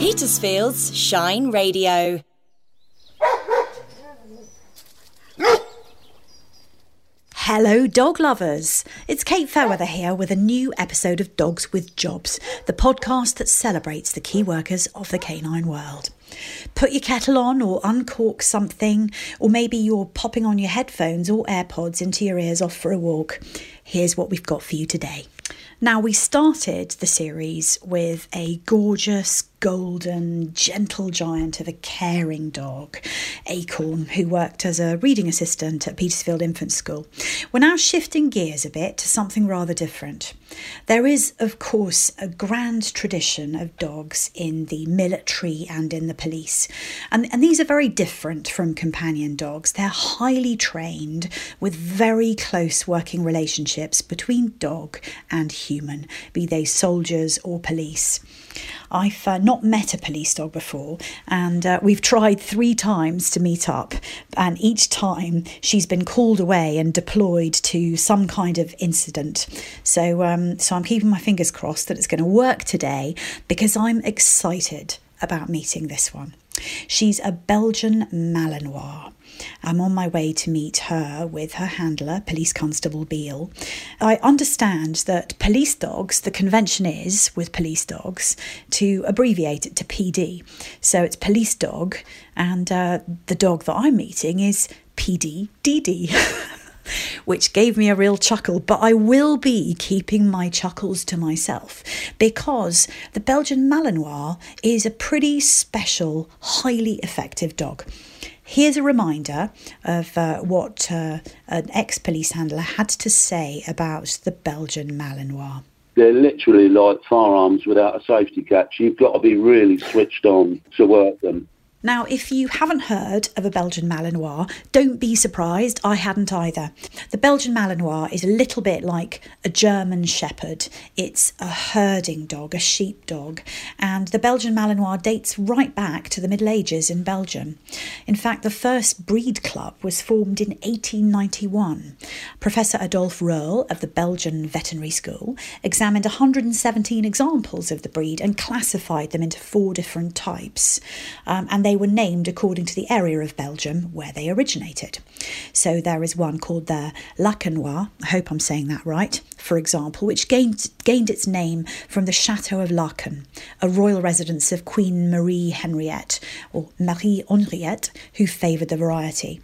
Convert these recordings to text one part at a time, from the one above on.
Petersfield's Shine Radio. Hello, dog lovers. It's Kate Fairweather here with a new episode of Dogs with Jobs, the podcast that celebrates the key workers of the canine world. Put your kettle on or uncork something, or maybe you're popping on your headphones or AirPods into your ears off for a walk. Here's what we've got for you today. Now, we started the series with a gorgeous, golden, gentle giant of a caring dog, Acorn, who worked as a reading assistant at Petersfield Infant School. We're now shifting gears a bit to something rather different. There is, of course, a grand tradition of dogs in the military and in the police, and, and these are very different from companion dogs. They're highly trained with very close working relationships between dog and human, be they soldiers or police. I've uh, not met a police dog before, and uh, we've tried three times to meet up, and each time she's been called away and deployed to some kind of incident. So, um, so I'm keeping my fingers crossed that it's going to work today because I'm excited about meeting this one. She's a Belgian Malinois. I'm on my way to meet her with her handler, Police Constable Beale. I understand that police dogs, the convention is with police dogs to abbreviate it to PD. So it's police dog, and uh, the dog that I'm meeting is PDDD. which gave me a real chuckle. But I will be keeping my chuckles to myself because the Belgian Malinois is a pretty special, highly effective dog. Here's a reminder of uh, what uh, an ex police handler had to say about the Belgian Malinois. They're literally like firearms without a safety catch. You've got to be really switched on to work them. Now, if you haven't heard of a Belgian Malinois, don't be surprised, I hadn't either. The Belgian Malinois is a little bit like a German Shepherd. It's a herding dog, a sheep dog, and the Belgian Malinois dates right back to the Middle Ages in Belgium. In fact, the first breed club was formed in 1891. Professor Adolphe Reul of the Belgian Veterinary School examined 117 examples of the breed and classified them into four different types. Um, and they were named according to the area of Belgium where they originated. So there is one called the Laekenois, I hope I'm saying that right, for example, which gained, gained its name from the Chateau of Laeken, a royal residence of Queen Marie Henriette, or Marie Henriette, who favoured the variety.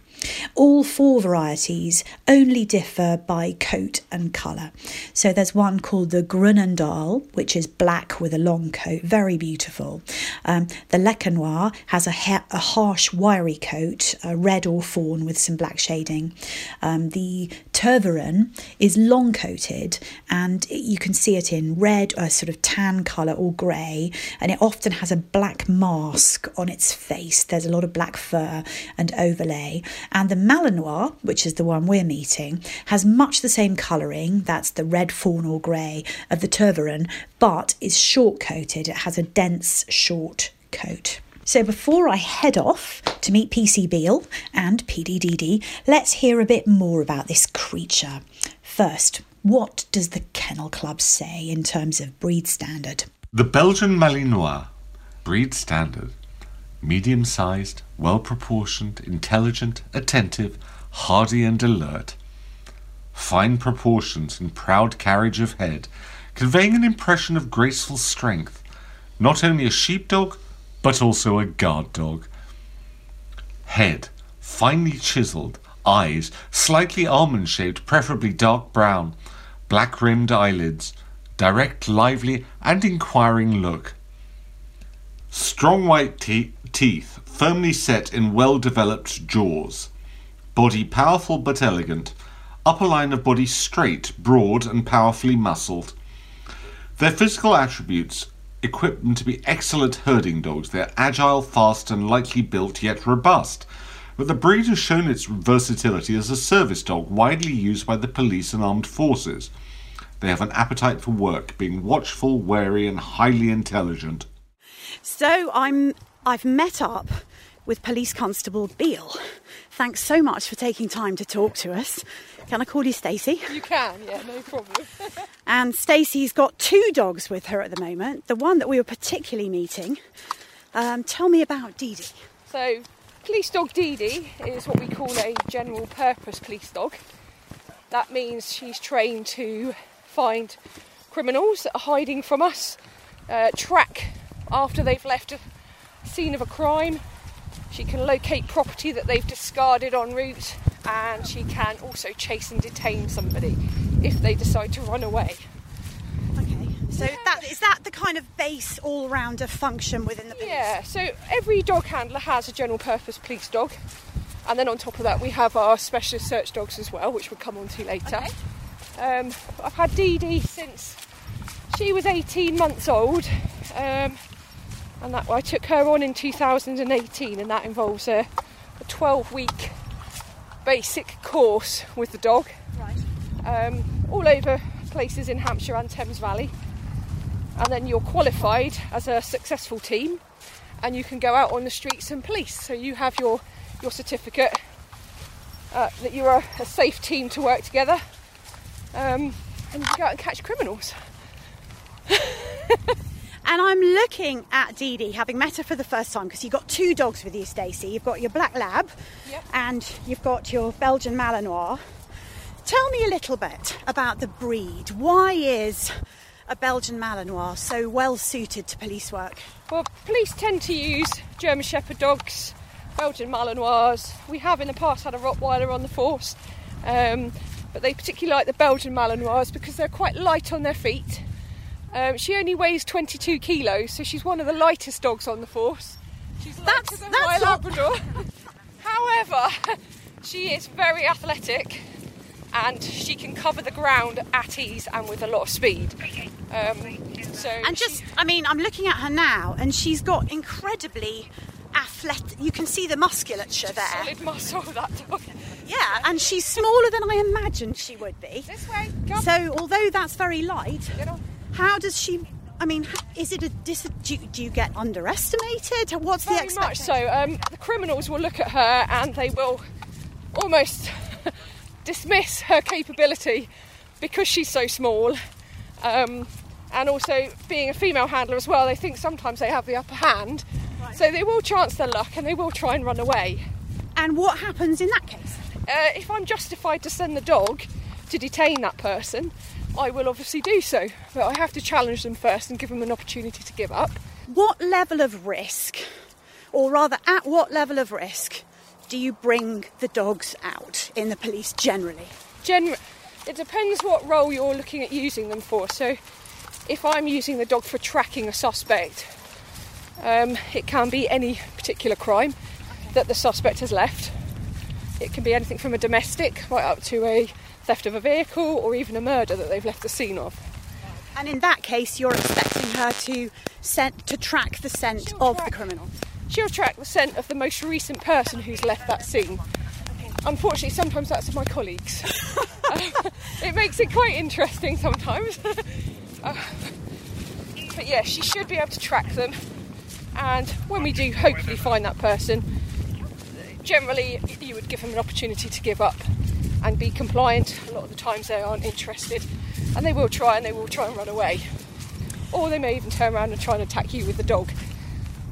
All four varieties only differ by coat and colour. So there's one called the Groenendael, which is black with a long coat, very beautiful. Um, the Laekenois has a, ha- a, harsh, wiry coat, a red or fawn with some black shading. Um, the Tervuren is long coated and you can see it in red, a sort of tan colour or grey, and it often has a black mask on its face. There's a lot of black fur and overlay. And the Malinois, which is the one we're meeting, has much the same colouring, that's the red fawn or grey of the Tervuren, but is short coated. It has a dense, short coat. So before I head off to meet PC Beale and PDDD, let's hear a bit more about this creature. First, what does the Kennel Club say in terms of breed standard? The Belgian Malinois, breed standard, medium sized, well proportioned, intelligent, attentive, hardy, and alert. Fine proportions and proud carriage of head, conveying an impression of graceful strength. Not only a sheepdog, but also a guard dog. Head, finely chiseled, eyes, slightly almond shaped, preferably dark brown, black rimmed eyelids, direct, lively, and inquiring look. Strong white te- teeth, firmly set in well developed jaws. Body powerful but elegant. Upper line of body straight, broad, and powerfully muscled. Their physical attributes equip them to be excellent herding dogs. They're agile, fast, and lightly built, yet robust. But the breed has shown its versatility as a service dog, widely used by the police and armed forces. They have an appetite for work, being watchful, wary, and highly intelligent. So I'm I've met up with Police Constable Beale. Thanks so much for taking time to talk to us. Can I call you Stacey? You can, yeah, no problem. and Stacey's got two dogs with her at the moment. The one that we were particularly meeting Um, tell me about Dee Dee. So, police dog Dee Dee is what we call a general purpose police dog. That means she's trained to find criminals that are hiding from us, uh, track after they've left scene of a crime. She can locate property that they've discarded en route, and she can also chase and detain somebody if they decide to run away. Okay. So that is that the kind of base all-rounder function within the police? Yeah, so every dog handler has a general purpose police dog, and then on top of that, we have our specialist search dogs as well, which we'll come on to later. Um, I've had Dee Dee since she was 18 months old, um, and that I took her on in 2018, and that involves a, a 12 week basic course with the dog, Right. um, all over places in Hampshire and Thames Valley. And then you're qualified as a successful team, and you can go out on the streets and police. So you have your your certificate uh, that you're a, a safe team to work together, um, and you can go out and catch criminals. And I'm looking at Dee Dee, having met her for the first time, because you've got two dogs with you, Stacey. You've got your black lab, Yep. and you've got your Belgian Malinois. Tell me a little bit about the breed. Why is a Belgian Malinois so well suited to police work? Well, police tend to use German Shepherd dogs, Belgian Malinois. We have in the past had a Rottweiler on the force, um, but they particularly like the Belgian Malinois because they're quite light on their feet. Um, she only weighs 22 kilos, so she's one of the lightest dogs on the force. She's lighter That's- than that's my Labrador. However, she is very athletic and she can cover the ground at ease and with a lot of speed. Um, so And she- just, I mean, I'm looking at her now, and she's got incredibly athletic. You can see the musculature there. solid muscle that dog. Yeah, and she's smaller than I imagined she would be. This way, come. So, although that's very light, Get on. How does she? I mean, is it a dis? Do you, do you get underestimated? What's the Very much expectation? so. Um, the criminals will look at her and they will almost dismiss her capability because she's so small. Um, and also, being a female handler as well, they think sometimes they have the upper hand. So they will chance their luck and they will try and run away. And what happens in that case? Uh, if I'm justified to send the dog to detain that person, I will obviously do so. But I have to challenge them first and give them an opportunity to give up. What level of risk, or rather, at what level of risk, do you bring the dogs out in the police generally? Gen- it depends what role you're looking at using them for. So, if I'm using the dog for tracking a suspect, um, it can be any particular crime that the suspect has left. It can be anything from a domestic right up to a theft of a vehicle or even a murder that they've left the scene of. And in that case, you're expecting her to scent, to track the scent She'll of track- the criminal. She'll track the scent of the most recent person who's left that scene. Unfortunately, sometimes that's my colleagues. it makes it quite interesting sometimes. Uh, but yeah, she should be able to track them. And when we do hopefully find that person, generally you would give them an opportunity to give up and be compliant. A lot of the times they aren't interested and they will try and they will try and run away. Or they may even turn around and try and attack you with the dog.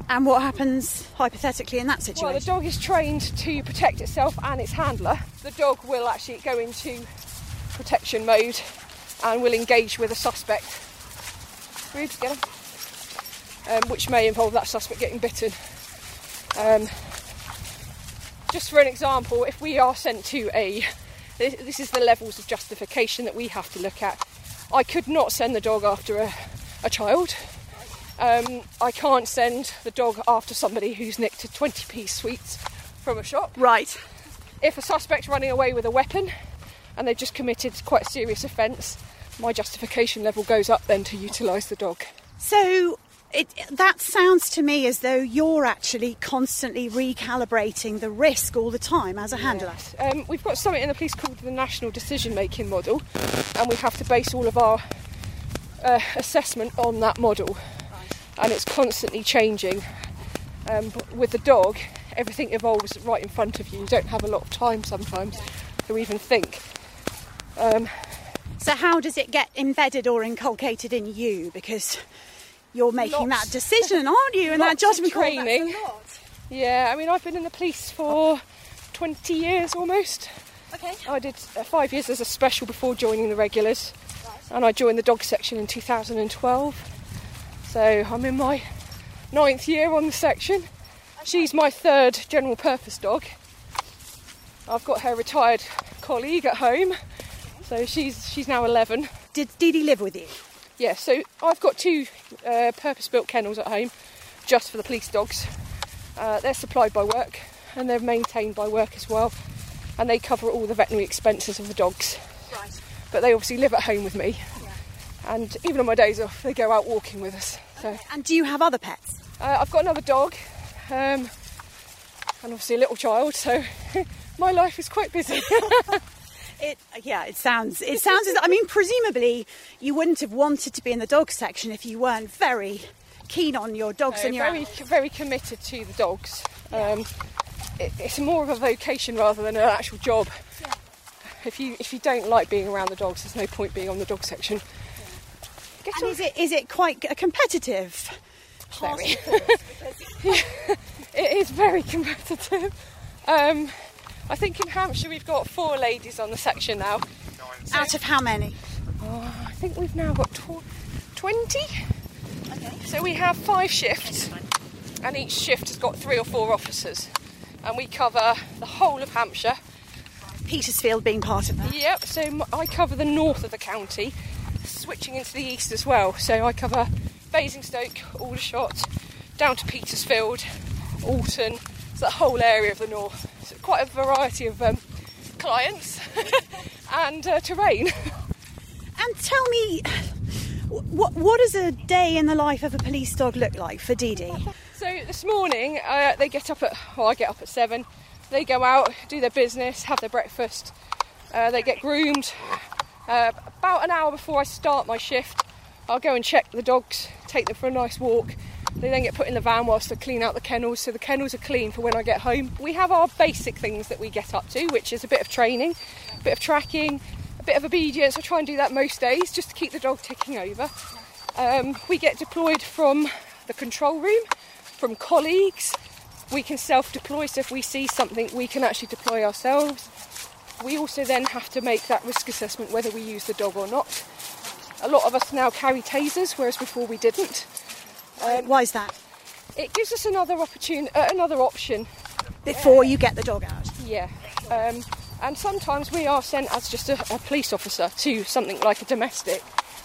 And what happens hypothetically in that situation? Well, the dog is trained to protect itself and its handler. The dog will actually go into protection mode and will engage with a suspect. Rubes, get him. Um, which may involve that suspect getting bitten. Um, just for an example, if we are sent to a, this, this is the levels of justification that we have to look at. I could not send the dog after a, a child. Um, I can't send the dog after somebody who's nicked a 20 piece sweets from a shop. right. If a suspect's running away with a weapon and they've just committed quite a serious offence, my justification level goes up then to utilise the dog. So it, that sounds to me as though you're actually constantly recalibrating the risk all the time as a handler. Um, we've got something in the police called the National Decision Making Model, and we have to base all of our uh, assessment on that model, and it's constantly changing. Um, but with the dog, everything evolves right in front of you. You don't have a lot of time sometimes to even think. Um, So how does it get embedded or inculcated in you? Because you're making Lots- that decision, aren't you? And that lots judgment call. training. lot. Yeah, I mean, I've been in the police for 20 years almost. Okay. I did uh, five years as a special before joining the regulars, and I joined the dog section in 2012. So I'm in my ninth year on the section. She's my third general purpose dog. I've got her retired colleague at home, so she's she's now 11. Did Dee Dee live with you? Yeah, so I've got two uh, purpose-built kennels at home, just for the police dogs. Uh, they're supplied by work, and they're maintained by work as well, and they cover all the veterinary expenses of the dogs. Right. But they obviously live at home with me, and even on my days off, they go out walking with us. So And do you have other pets? uh, I've got another dog, um, and obviously a little child. So my life is quite busy. It yeah, it sounds it sounds. I mean, presumably you wouldn't have wanted to be in the dog section if you weren't very keen on your dogs So and your very, animals. very committed to the dogs. Um, it, it's more of a vocation rather than an actual job. If you if you don't like being around the dogs, there's no point being on the dog section. Get And on- is it is it quite a competitive? Very. it is very competitive. Um, I think in Hampshire we've got four ladies on the section now. Out of how many? Oh, I think we've now got tw- 20. So we have five shifts, and each shift has got three or four officers. And we cover the whole of Hampshire. Petersfield being part of that. Yep, so I cover the north of the county, switching into the east as well. So I cover Basingstoke, Aldershot, down to Petersfield, Alton, so the whole area of the north. So quite a variety of um, clients and uh, terrain. And tell me, what what does a day in the life of a police dog look like for Dee Dee? So this morning uh, they get up at, well, I get up at seven. They go out, do their business, have their breakfast. Uh, they get groomed. Uh, about an hour before I start my shift, I'll go and check the dogs, take them for a nice walk. They then get put in the van whilst I clean out the kennels, so the kennels are clean for when I get home. We have our basic things that we get up to, which is a bit of training, a bit of tracking, a bit of obedience. I try and do that most days just to keep the dog ticking over. Um, we get deployed from the control room, from colleagues. We can self deploy, so if we see something, we can actually deploy ourselves. We also then have to make that risk assessment whether we use the dog or not. A lot of us now carry tasers, whereas before we didn't. Why is that? It gives us another opportunity, uh, another option. Before you get the dog out. Yeah. Um, and sometimes we are sent as just a, a police officer to something like a domestic,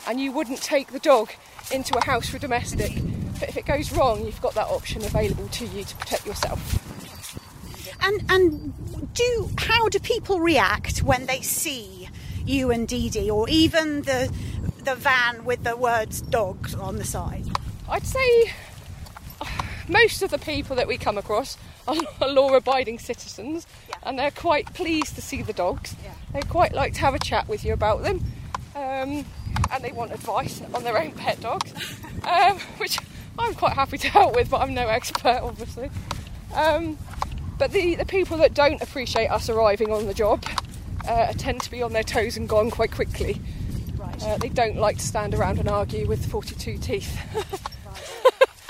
and you wouldn't take the dog into a house for a domestic. But if it goes wrong, you've got that option available to you to protect yourself. And and do how do people react when they see you and Dee Dee, or even the the van with the words "dogs" on the side? I'd say uh, most of the people that we come across are law-abiding citizens, and they're quite pleased to see the dogs. They quite like to have a chat with you about them, um, and they want advice on their own pet dogs, um, which I'm quite happy to help with, but I'm no expert, obviously. Um, but the, the people that don't appreciate us arriving on the job uh, tend to be on their toes and gone quite quickly. Uh, they don't like to stand around and argue with 42 teeth.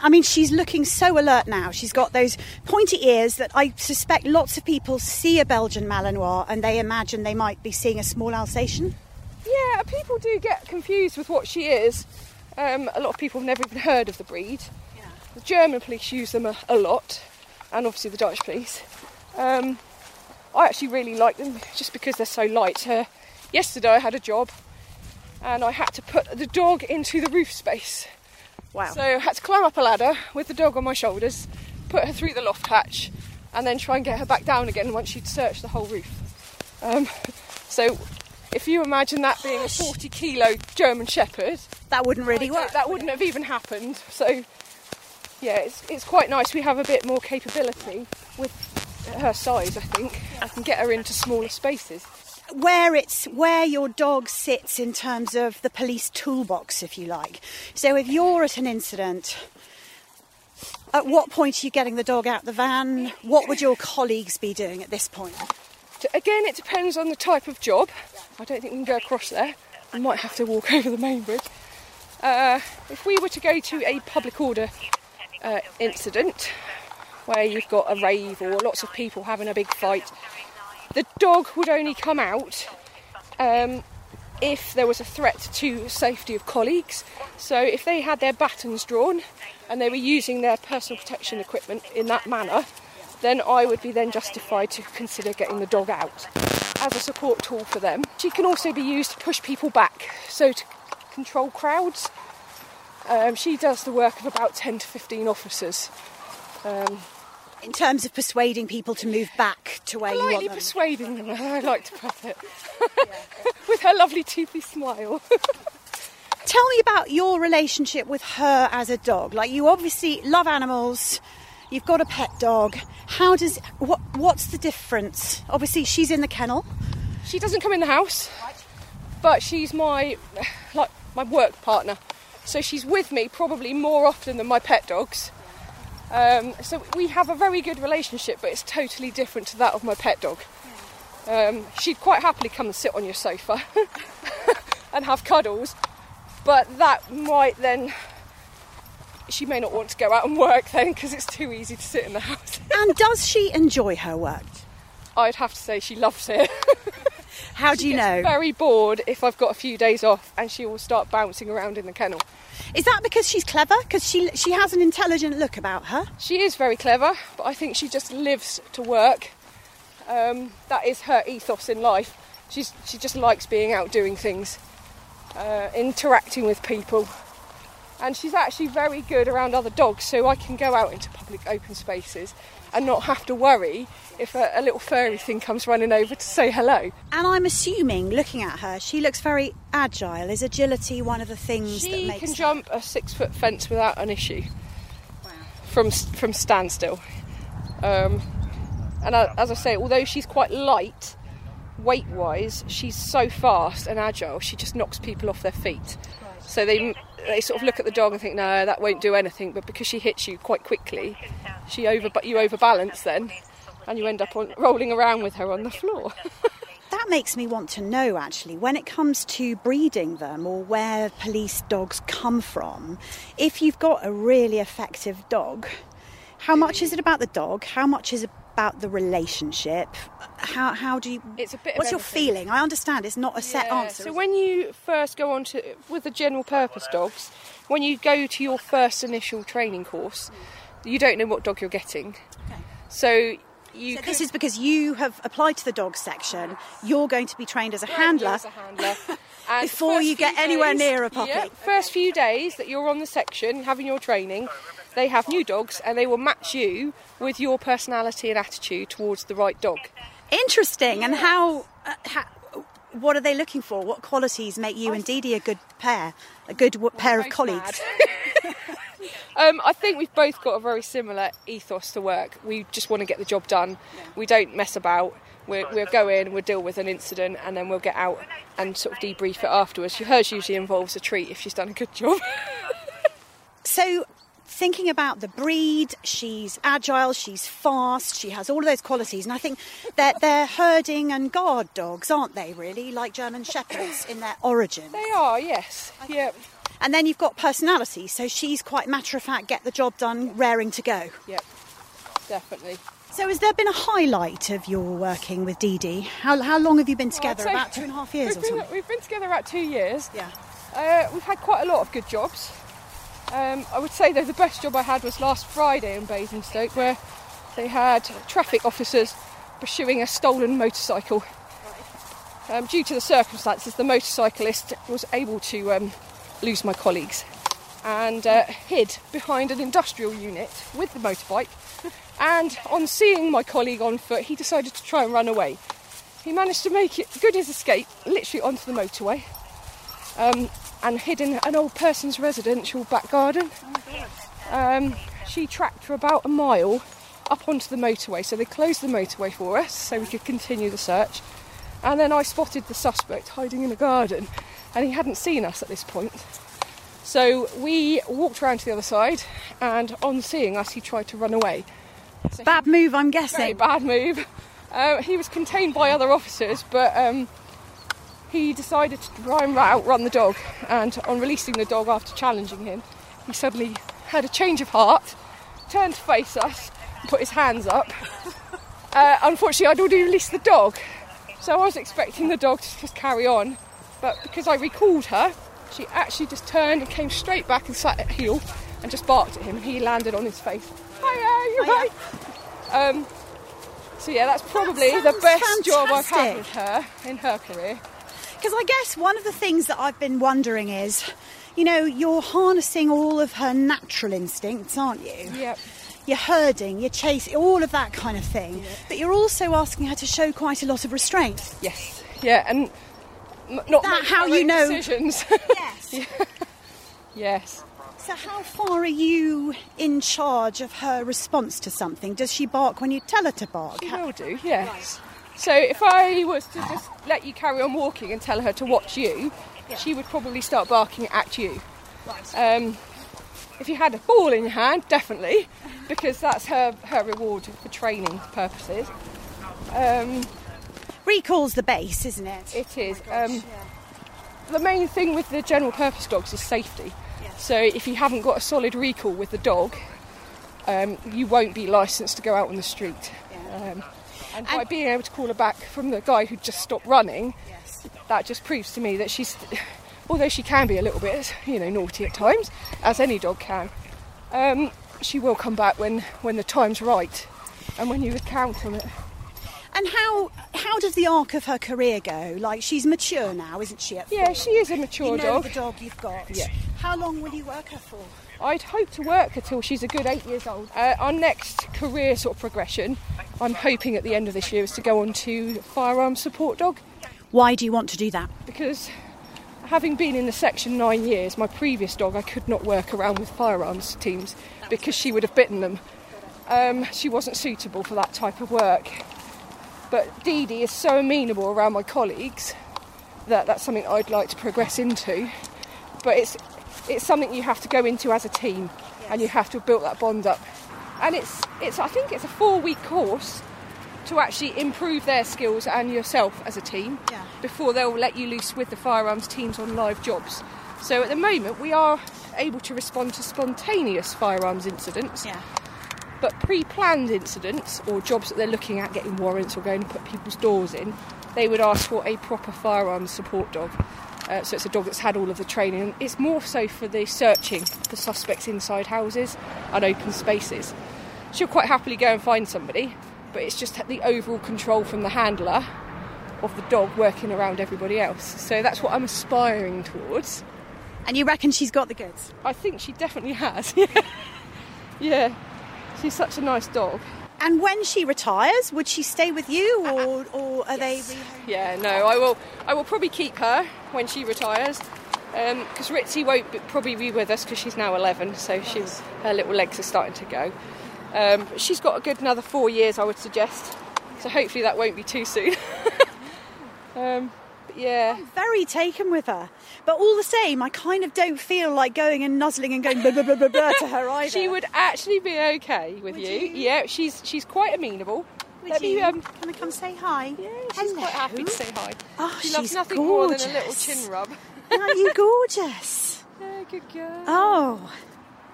I mean, she's looking so alert now. She's got those pointy ears that I suspect lots of people see a Belgian Malinois and they imagine they might be seeing a small Alsatian. Yeah, people do get confused with what she is. Um, a lot of people have never even heard of the breed. The German police use them a, a lot, and obviously the Dutch police. Um, I actually really like them just because they're so light. Uh, yesterday I had a job and I had to put the dog into the roof space. Wow. So I had to climb up a ladder with the dog on my shoulders, put her through the loft hatch, and then try and get her back down again once she'd searched the whole roof. Um, so if you imagine that being a 40 kilo German Shepherd, that wouldn't really work. that wouldn't have even happened. So yeah, it's, it's quite nice. We have a bit more capability with her size, I think. I can get her into smaller spaces. Where it's where your dog sits in terms of the police toolbox, if you like. So if you're at an incident, at what point are you getting the dog out the van? What would your colleagues be doing at this point? Again, it depends on the type of job. I don't think we can go across there. We might have to walk over the main bridge. Uh, if we were to go to a public order uh, incident where you've got a rave or lots of people having a big fight, the dog would only come out um, if there was a threat to safety of colleagues. So if they had their batons drawn and they were using their personal protection equipment in that manner, then I would be then justified to consider getting the dog out as a support tool for them. She can also be used to push people back, so to control crowds. Um, she does the work of about 10 to 15 officers. Um, In terms of persuading people to move back to where you want politely them. persuading them, I like to put it, with her lovely toothy smile. Tell me about your relationship with her as a dog. Like you obviously love animals. You've got a pet dog. How does what what's the difference? Obviously she's in the kennel. She doesn't come in the house, but she's my like my work partner. So she's with me probably more often than my pet dogs. Um, so we have a very good relationship, but it's totally different to that of my pet dog. Um, she'd quite happily come and sit on your sofa and have cuddles, but that might then. She may not want to go out and work then because it's too easy to sit in the house. And does she enjoy her work? I'd have to say she loves it. How do you know? Very bored if I've got a few days off, and she will start bouncing around in the kennel. Is that because she's clever? Because she she has an intelligent look about her. She is very clever, but I think she just lives to work. Um, that is her ethos in life. She's, she just likes being out doing things, uh, interacting with people. And she's actually very good around other dogs, so I can go out into public open spaces and not have to worry if a, a little furry thing comes running over to say hello. And I'm assuming, looking at her, she looks very agile. Is agility one of the things that makes She makes can jump a six foot fence without an issue from from standstill. Um, and as I say, although she's quite light weight wise, she's so fast and agile. She just knocks people off their feet. So they they sort of look at the dog and think, no, that won't do anything. But because she hits you quite quickly, she over but you overbalance then, and you end up on, rolling around with her on the floor. That makes me want to know actually, when it comes to breeding them or where police dogs come from, if you've got a really effective dog, how much is it about the dog? How much is about the relationship? How, how do you. It's a bit What's your feeling? I understand it's not a set Yeah, answer. So when you first go on to with the general purpose dogs, when you go to your first initial training course, you don't know what dog you're getting. Okay. So could This is because you have applied to the dog section. You're going to be trained as a handler. as a handler. And Before you get few anywhere days- near a puppy. Yeah, first few days that you're on the section having your training, they have new dogs and they will match you with your personality and attitude towards the right dog. Interesting. And how, uh, how. What are they looking for? What qualities make you and Dee Dee a good pair? A good w- pair of colleagues? Um, I think we've both got a very similar ethos to work. We just want to get the job done. We don't mess about. We'll, we'll go in, we'll deal with an incident, and then we'll get out and sort of debrief it afterwards. Hers usually involves a treat if she's done a good job. So, thinking about the breed, she's agile, she's fast, she has all of those qualities, and I think that they're herding and guard dogs, aren't they? Really, like German shepherds in their origin. they are, yes. Yeah, And then you've got personality, so she's quite matter of fact, get the job done, raring to go. Yep, definitely. So, has there been a highlight of your working with Dee Dee? How, how long have you been together? I'd About two and a half years we've been, something? We've been together about two years. Yeah. Uh, we've had quite a lot of good jobs. Um, I would say though the best job I had was last Friday in Basingstoke, where they had traffic officers pursuing a stolen motorcycle. Um, due to the circumstances, the motorcyclist was able to um, lose my colleagues and uh, hid behind an industrial unit with the motorbike. And on seeing my colleague on foot, he decided to try and run away. He managed to make it good his escape, literally onto the motorway um, and hid in an old person's residential back garden. Um, she tracked for about a mile up onto the motorway, so they closed the motorway for us so we could continue the search. And then I spotted the suspect hiding in a garden, and he hadn't seen us at this point. So we walked around to the other side, and on seeing us, he tried to run away. So Bad move, I'm guessing. very bad move. Um, he was contained by other officers, but um, he decided to try and outrun the dog. And on releasing the dog after challenging him, he suddenly had a change of heart, turned to face us, and put his hands up. Uh, unfortunately, I'd already released the dog, so I was expecting the dog to just carry on. But because I recalled her, she actually just turned and came straight back and sat at heel and just barked at him, and he landed on his face. Hiya, you right? Um, so yeah, that's probably the sounds best job I've had with her in her career. Because I guess one of the things that I've been wondering is, you know, you're harnessing all of her natural instincts, aren't you? Yep. You're herding, you're chasing, all of that kind of thing. But you're also asking her to show quite a lot of restraint. Yes. Yeah, and not That how you know- decisions. Yes. yes. So, how far are you in charge of her response to something? Does she bark when you tell her to bark? She will do, yes. So if I was to just let you carry on walking and tell her to watch you, she would probably start barking at you. Um, if you had a ball in your hand, definitely, because that's her, her reward for training purposes. Um, Recall's the base, isn't it? it is. Um, the main thing with the general purpose dogs is safety. So if you haven't got a solid recall with the dog, um, you won't be licensed to go out on the street. Um, and by being able to call her back from the guy who just stopped running, that just proves to me that she's, although she can be a little bit, you know, naughty at times, as any dog can, um, she will come back when, when the time's right and when you would count on it. And how how does the arc of her career go? Like she's mature now, isn't she? At Yeah, she is a mature You know dog. the dog you've got. Yeah. How long will you work her for? I'd hope to work until she's a good eight years old. Uh, our next career sort of progression, I'm hoping at the end of this year, is to go on to firearms support dog Why do you want to do that? because having been in the section nine years, my previous dog, I could not work around with firearms teams because she would have bitten them. Um, she wasn't suitable for that type of work. But Dee Dee is so amenable around my colleagues that that's something I'd like to progress into. But it's it's something you have to go into as a team, and you have to build that bond up. And it's it's I think it's a four week course to actually improve their skills and yourself as a team Yeah. before they'll let you loose with the firearms teams on live jobs. So at the moment we are able to respond to spontaneous firearms incidents, Yeah. but pre-planned incidents or jobs that they're looking at getting warrants or going to put people's doors in, they would ask for a proper firearms support dog. Uh, so it's a dog that's had all of the training. And it's more so for the searching for suspects inside houses and open spaces. She'll quite happily go and find somebody, but it's just the overall control from the handler of the dog working around everybody else. So that's what I'm aspiring towards. And you reckon she's got the goods? I think she definitely has. yeah, she's such a nice dog. And when she retires, would she stay with you, or, or are they? Re- Yeah, no, I will. I will probably keep her when she retires, because Ritzy won't be, probably be with us because she's now 11, so she's her little legs are starting to go. Um, she's got a good another four years, I would suggest. So hopefully that won't be too soon. um, yeah, very taken with her, but all the same, I kind of don't feel like going and nuzzling and going blah, blah, blah, blah, blah to her either. she would actually be okay with you. you? Yeah, she's she's quite amenable. Would Let me um, Can I come say hi? yeah, she's Hello. quite happy to say hi. Oh, she loves she's nothing more than a little gorgeous. chin rub. Aren't you gorgeous? Yeah, good girl. Oh,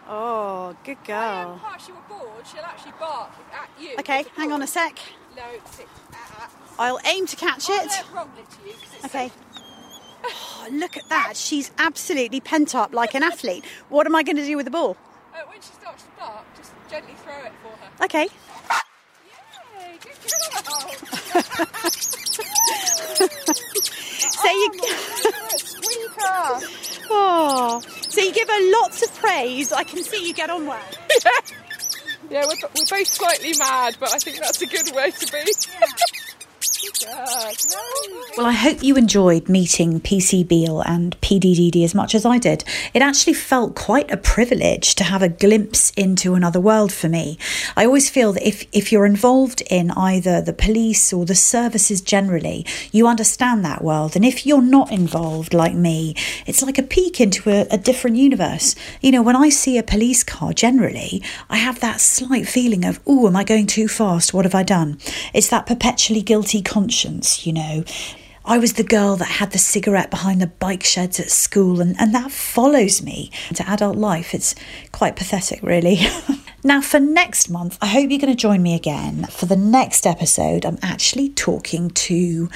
oh, good girl. if you were bored, she'll actually bark at you. Okay, hang on a sec. No. Uh, uh. I'll aim to catch it. it to you Okay. Oh, look at that. She's absolutely pent up like an athlete. What am I going to do with the ball? Uh, when she starts to bark, just gently throw it for her. Okay. Yay, good girl. So you, Squeaker. oh, so you give her lots of praise. I can see you get on well. Yeah, we're, we're both slightly mad, but I think that's a good way to be. No. Well, I hope you enjoyed meeting PC Beale and PDDD as much as I did. It actually felt quite a privilege to have a glimpse into another world for me. I always feel that if, if you're involved in either the police or the services generally, you understand that world. And if you're not involved like me, it's like a peek into a, a different universe. You know, when I see a police car generally, I have that slight feeling of, oh, am I going too fast? What have I done? It's that perpetually guilty conscience, you know. I was the girl that had the cigarette behind the bike sheds at school, and, and that follows me into adult life. It's quite pathetic, really. now, for next month, I hope you're going to join me again. For the next episode, I'm actually talking to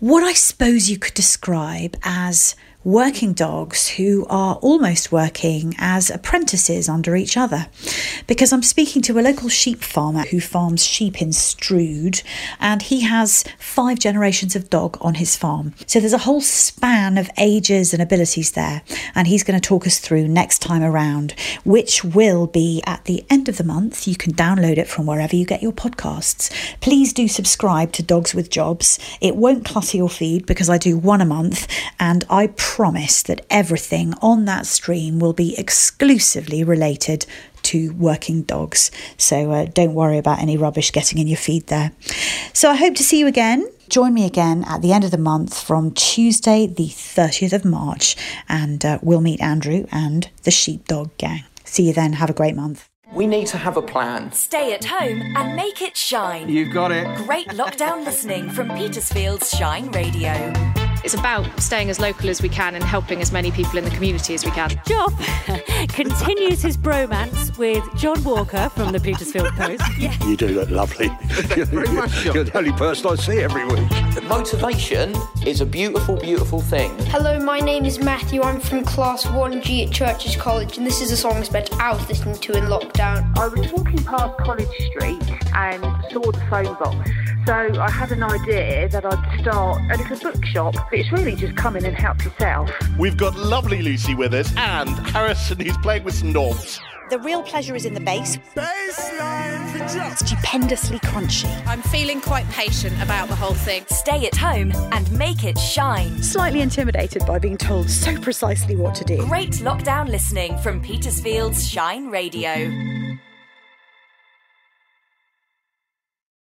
what I suppose you could describe as working dogs who are almost working as apprentices under each other. Because I'm speaking to a local sheep farmer who farms sheep in Strood, and he has five generations of dog on his farm. So there's a whole span of ages and abilities there, and he's going to talk us through next time around, which will be at the end of the month. You can download it from wherever you get your podcasts. Please do subscribe to Dogs with Jobs. It won't clutter your feed because I do one a month, and I promise that everything on that stream will be exclusively related to working dogs. So uh, don't worry about any rubbish getting in your feed there. So I hope to see you again. Join me again at the end of the month from Tuesday, the 30th of March, and uh, we'll meet Andrew and the Sheepdog Gang. See you then. Have a great month. We need to have a plan. Stay at home and make it shine. You've got it. Great lockdown listening from Petersfield's Shine Radio. It's about staying as local as we can and helping as many people in the community as we can. Job continues his bromance with John Walker from the Petersfield Post. You do look lovely. Very much, John. You're the only person I see every week. Motivation is a beautiful, beautiful thing. Hello, my name is Matthew. I'm from Class 1G at Churcher's College, and this is a song I spent hours listening to in lockdown. I was walking past College Street and saw the phone box. So I had an idea that I'd start a little bookshop. But it's really just come in and help yourself. We've got lovely Lucy with us and Harrison who's playing with some knobs. The real pleasure is in the bass. Stupendously crunchy. I'm feeling quite patient about the whole thing. Stay at home and make it shine. Slightly intimidated by being told so precisely what to do. Great lockdown listening from Petersfield's Shine Radio.